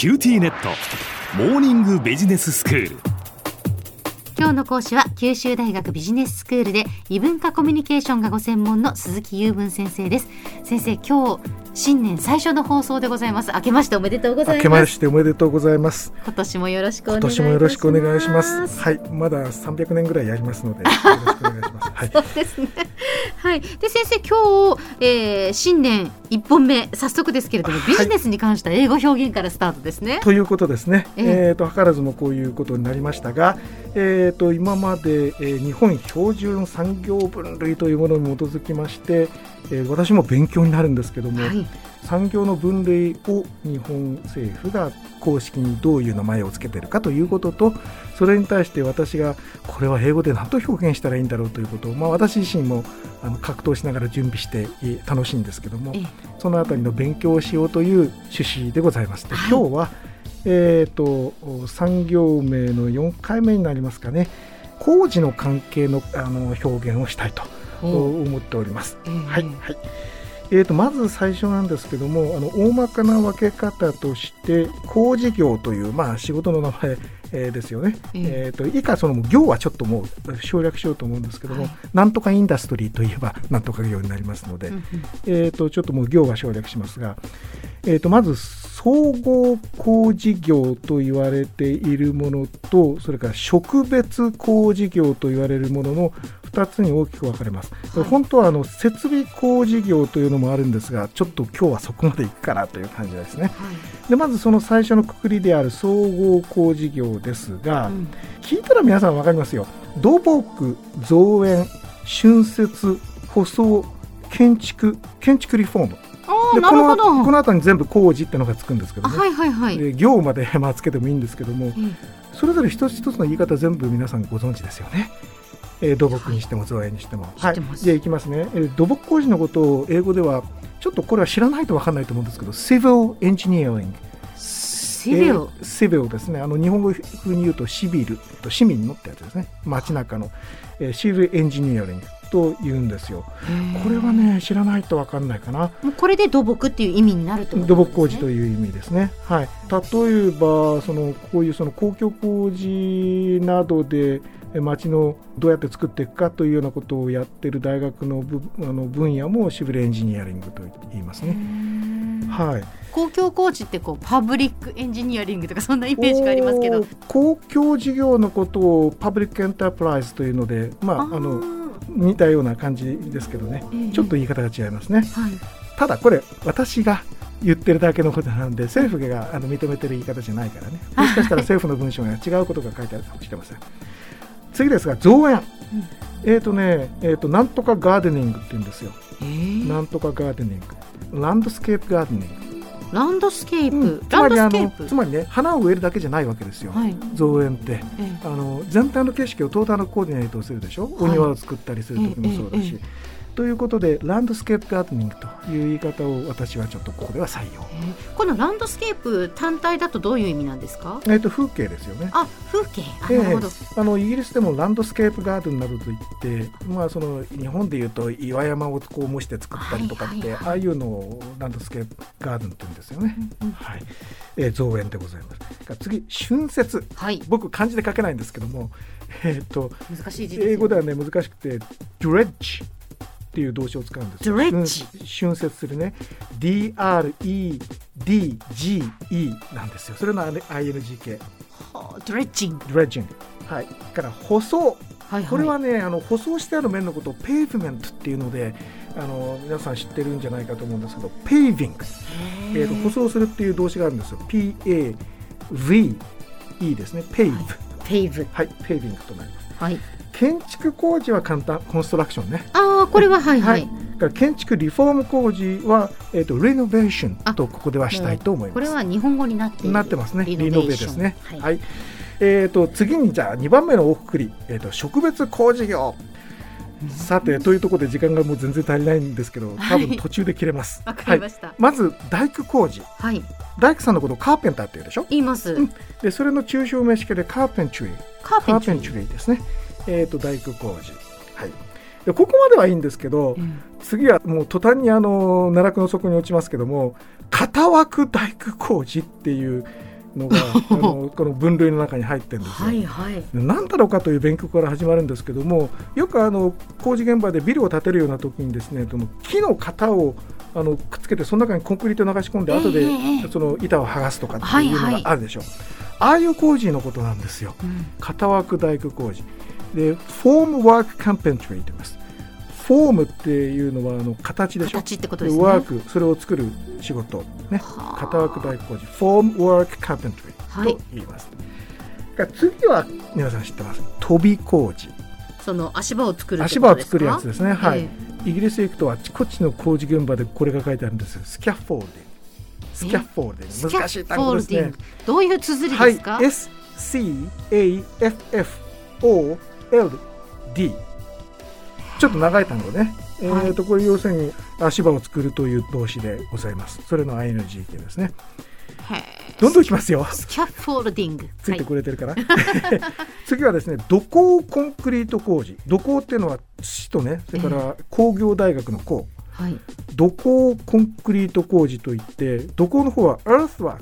QTnet。モーニングビジネススクール。今日の講師は九州大学ビジネススクールで異文化コミュニケーションがご専門の鈴木右文先生です。先生今日新年最初の放送でございます。明けましておめでとうございます。明けましておめでとうございます。今年もよろしくお願い今年もよろしくお願いします。はいまだ300年ぐらいやりますので よろしくお願いします。はい。そうですね。はい。で先生今日、えー、新年一本目早速ですけれどもビジネスに関した英語表現からスタートですね、ということですね。ええ。えーと図らずもこういうことになりましたがえーと今まで、えー日本標準産業分類というものに基づきまして、えー私も勉強になるんですけども、はい。産業の分類を日本政府が公式にどういう名前を付けているかということとそれに対して私がこれは英語で何と表現したらいいんだろうということを、まあ、私自身もあの格闘しながら準備してえー楽しいんですけどもええ。そのあたりの勉強をしようという趣旨でございます。ではい。今日は、えー、と産業名の4回目になりますかね。工事の関係のあの表現をしたいと。お思っております。ええはい、はい。えー、とまず最初なんですけどもあの大まかな分け方として工事業という、まあ、仕事の名前、えーですよね、ええー、と以下その業はちょっともう省略しようと思うんですけども、はい。なんとかインダストリーといえばなんとか業になりますので、うんうん。えー、とちょっともう業は省略しますが、えー、とまず総合工事業と言われているものとそれから植別工事業と言われるものの2つに大きく分かれます、はい。本当はあの設備工事業というのもあるんですがちょっと今日はそこまでいくかなという感じですね。はい。でまずその最初のくくりである総合工事業ですが、うん。聞いたら皆さん分かりますよ。土木造園浚渫舗装建築建築リフォームでこのなるほど。この後に全部工事ってのがつくんですけどね、あはいはいはい、で行まで まあつけてもいいんですけどもえそれぞれ一つ一つの言い方全部皆さんご存知ですよね。えー土木にしても造園にしても。知ってます。じゃあいきますね、えー土木工事のことを英語ではちょっとこれは知らないと分かんないと思うんですけど Civil Engineering シビル、えー Civil ですね。あの日本語風に言うとシビルと市民のってやつですね。街中の、えー、Civil Engineering と言うんですよ。これはね知らないと分かんないかな。もうこれで土木っていう意味になるとね。木工事という意味ですね。はい、例えばそのこういうその公共工事などでえ町のどうやって作っていくかというようなことをやっている大学のぶあの分野もシビルエンジニアリングと言いますね。はい、公共工事ってこうパブリックエンジニアリングとかそんなイメージがありますけど。公共事業のことをパブリックエンタープライズというので、まあ、あの似たような感じですけどね、ええ。ちょっと言い方が違いますね。はい。ただこれ私が言ってるだけのことなんで政府があの認めてる言い方じゃないからね。もしかしたら政府の文章が違うことが書いてあるかもしれません。次ですが造園、えっ、とねえっ、となんとか gardening って言うんですよ。えーなんとか gardening。landscape gardening landscape、うん。つまりあのつまりね花を植えるだけじゃないわけですよ、はい、造園って。えーあの全体の景色をトータルコーディネートをするでしょ、はい。お庭を作ったりする時もそうだし、えええということで landscape gardening という言い方を私はちょっとここでは採用。えーこの landscape 単体だとどういう意味なんですか？えっと風景ですよね。あ風景。あ、ええ。なるほど。あのイギリスでも landscape garden などといって、まあ、その日本でいうと岩山をこう模して作ったりとかって、ああいうのを landscape garden って言うんですよね。はい。えー造園でございます。次浚渫。はい。僕漢字で書けないんですけども、えっと難しい字ですよ英語ではね難しくて dredge っていう動詞を使うんです春春節するね。DREDGE なんですよ。それの ING 系はあドレッジング dredging はい。から舗装。はいはい。これはねあの舗装してある面のことをペイブメントっていうのであの皆さん知ってるんじゃないかと思うんですけどペイビング、えー、と舗装するっていう動詞があるんですよ。PAVE ですね。ペイブペイブはい。ペイビングとなります。はい。建築工事は簡単。コンストラクションね。ああこれははいはい、だから建築リフォーム工事は、えー、とリノベーションとここではしたいと思います。これは日本語になってなってますね。リノベですね。はい、はい、えー、と次にじゃあ2番目の大くくり、えー、と植物工事業。さてというところで時間がもう全然足りないんですけど多はい分途中で切れます、わかりました。はい、まず大工工事。はい、大工さんのことをカーペンターって言うでしょ？言います、うん。でそれの抽象名詞形でカーペンチュリー。カーペンチュリー。カーペンチュリーですね。えっ、と大工工事。ここまではいいんですけど、うん。次はもう途端にあの奈落の底に落ちますけども片枠大工工事っていうのが あのこの分類の中に入ってるんですよ。はいはい。何だろうかという勉強から始まるんですけどもよくあの工事現場でビルを建てるような時にですねその木の型をあのくっつけてその中にコンクリートを流し込んでええ後でええ。その板を剥がすとかっていうのはいはい。があるでしょ。う、ああいう工事のことなんですよ。うん。型枠大工工事。でフォームワークカンペントリーと言いますフォームっていうのはあの形でしょ？形ってことですね。ワークそれを作る仕事。ね。はあ。型枠大工工事。フォームワークカンペントリはい。ーと言います、が次は皆さん知ってます？飛び工事。その足場を作る足場を作るやつですね。はい、えイギリス行くとあちこちの工事現場でこれが書いてあるんです。よスキャフォールディング。スキャフォールディング。難しい単語ですねスキャフォールディング。どういう綴りはい。ですか、SCAFFOLD ちょっと長い単語ね、えーとこれ要するに足場を作るという動詞でございます。それの ING 形ですね。どんどんいきますよ。スキャフォールディング。ついてくれてるかな、次はですね土工コンクリート工事。土工っていうのは土とねそれから工業大学の工。はい、土工コンクリート工事といって土工の方は earthwork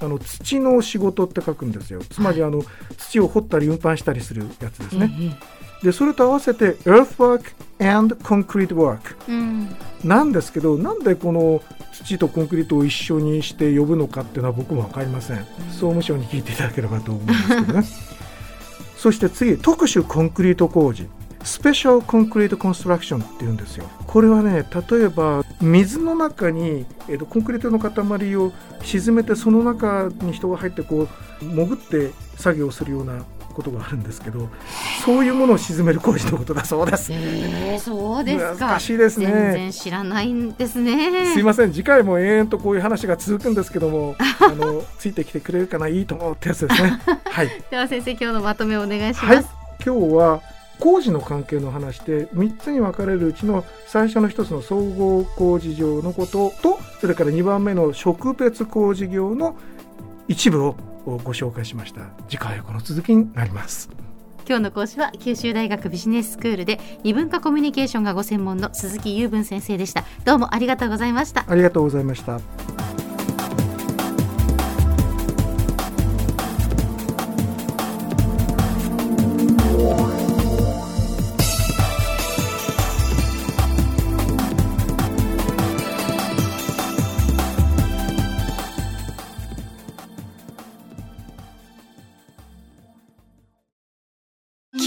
あの土の仕事って書くんですよ。つまりあの土を掘ったり運搬したりするやつですね、ええでそれと合わせて earthwork and concrete work うん。なんですけどなんでこの土とコンクリートを一緒にして呼ぶのかっていうのは僕も分かりません。総務省に聞いていただければと思うんですけどね。そして次特殊コンクリート工事。スペシャルコンクリートコンストラクションっていうんですよ。これはね例えば水の中に、えーとコンクリートの塊を沈めてその中に人が入ってこう潜って作業するようなことがあるんですけどそういうものを沈める工事のことだそうです。ええそうですか。難しいですね。全然知らないんですね。すいません。次回も延々とこういう話が続くんですけども あのついてきてくれるかないいと思うってやつですね。はい、では先生今日のまとめをお願いします、はい、今日は工事の関係の話で3つに分かれるうちの最初の1つの総合工事業のこととそれから2番目の植別工事業の一部をご紹介しました。次回はこの続きになります。今日の講師は九州大学ビジネススクールで異文化コミュニケーションがご専門の鈴木雄文先生でした。どうもありがとうございました。ありがとうございました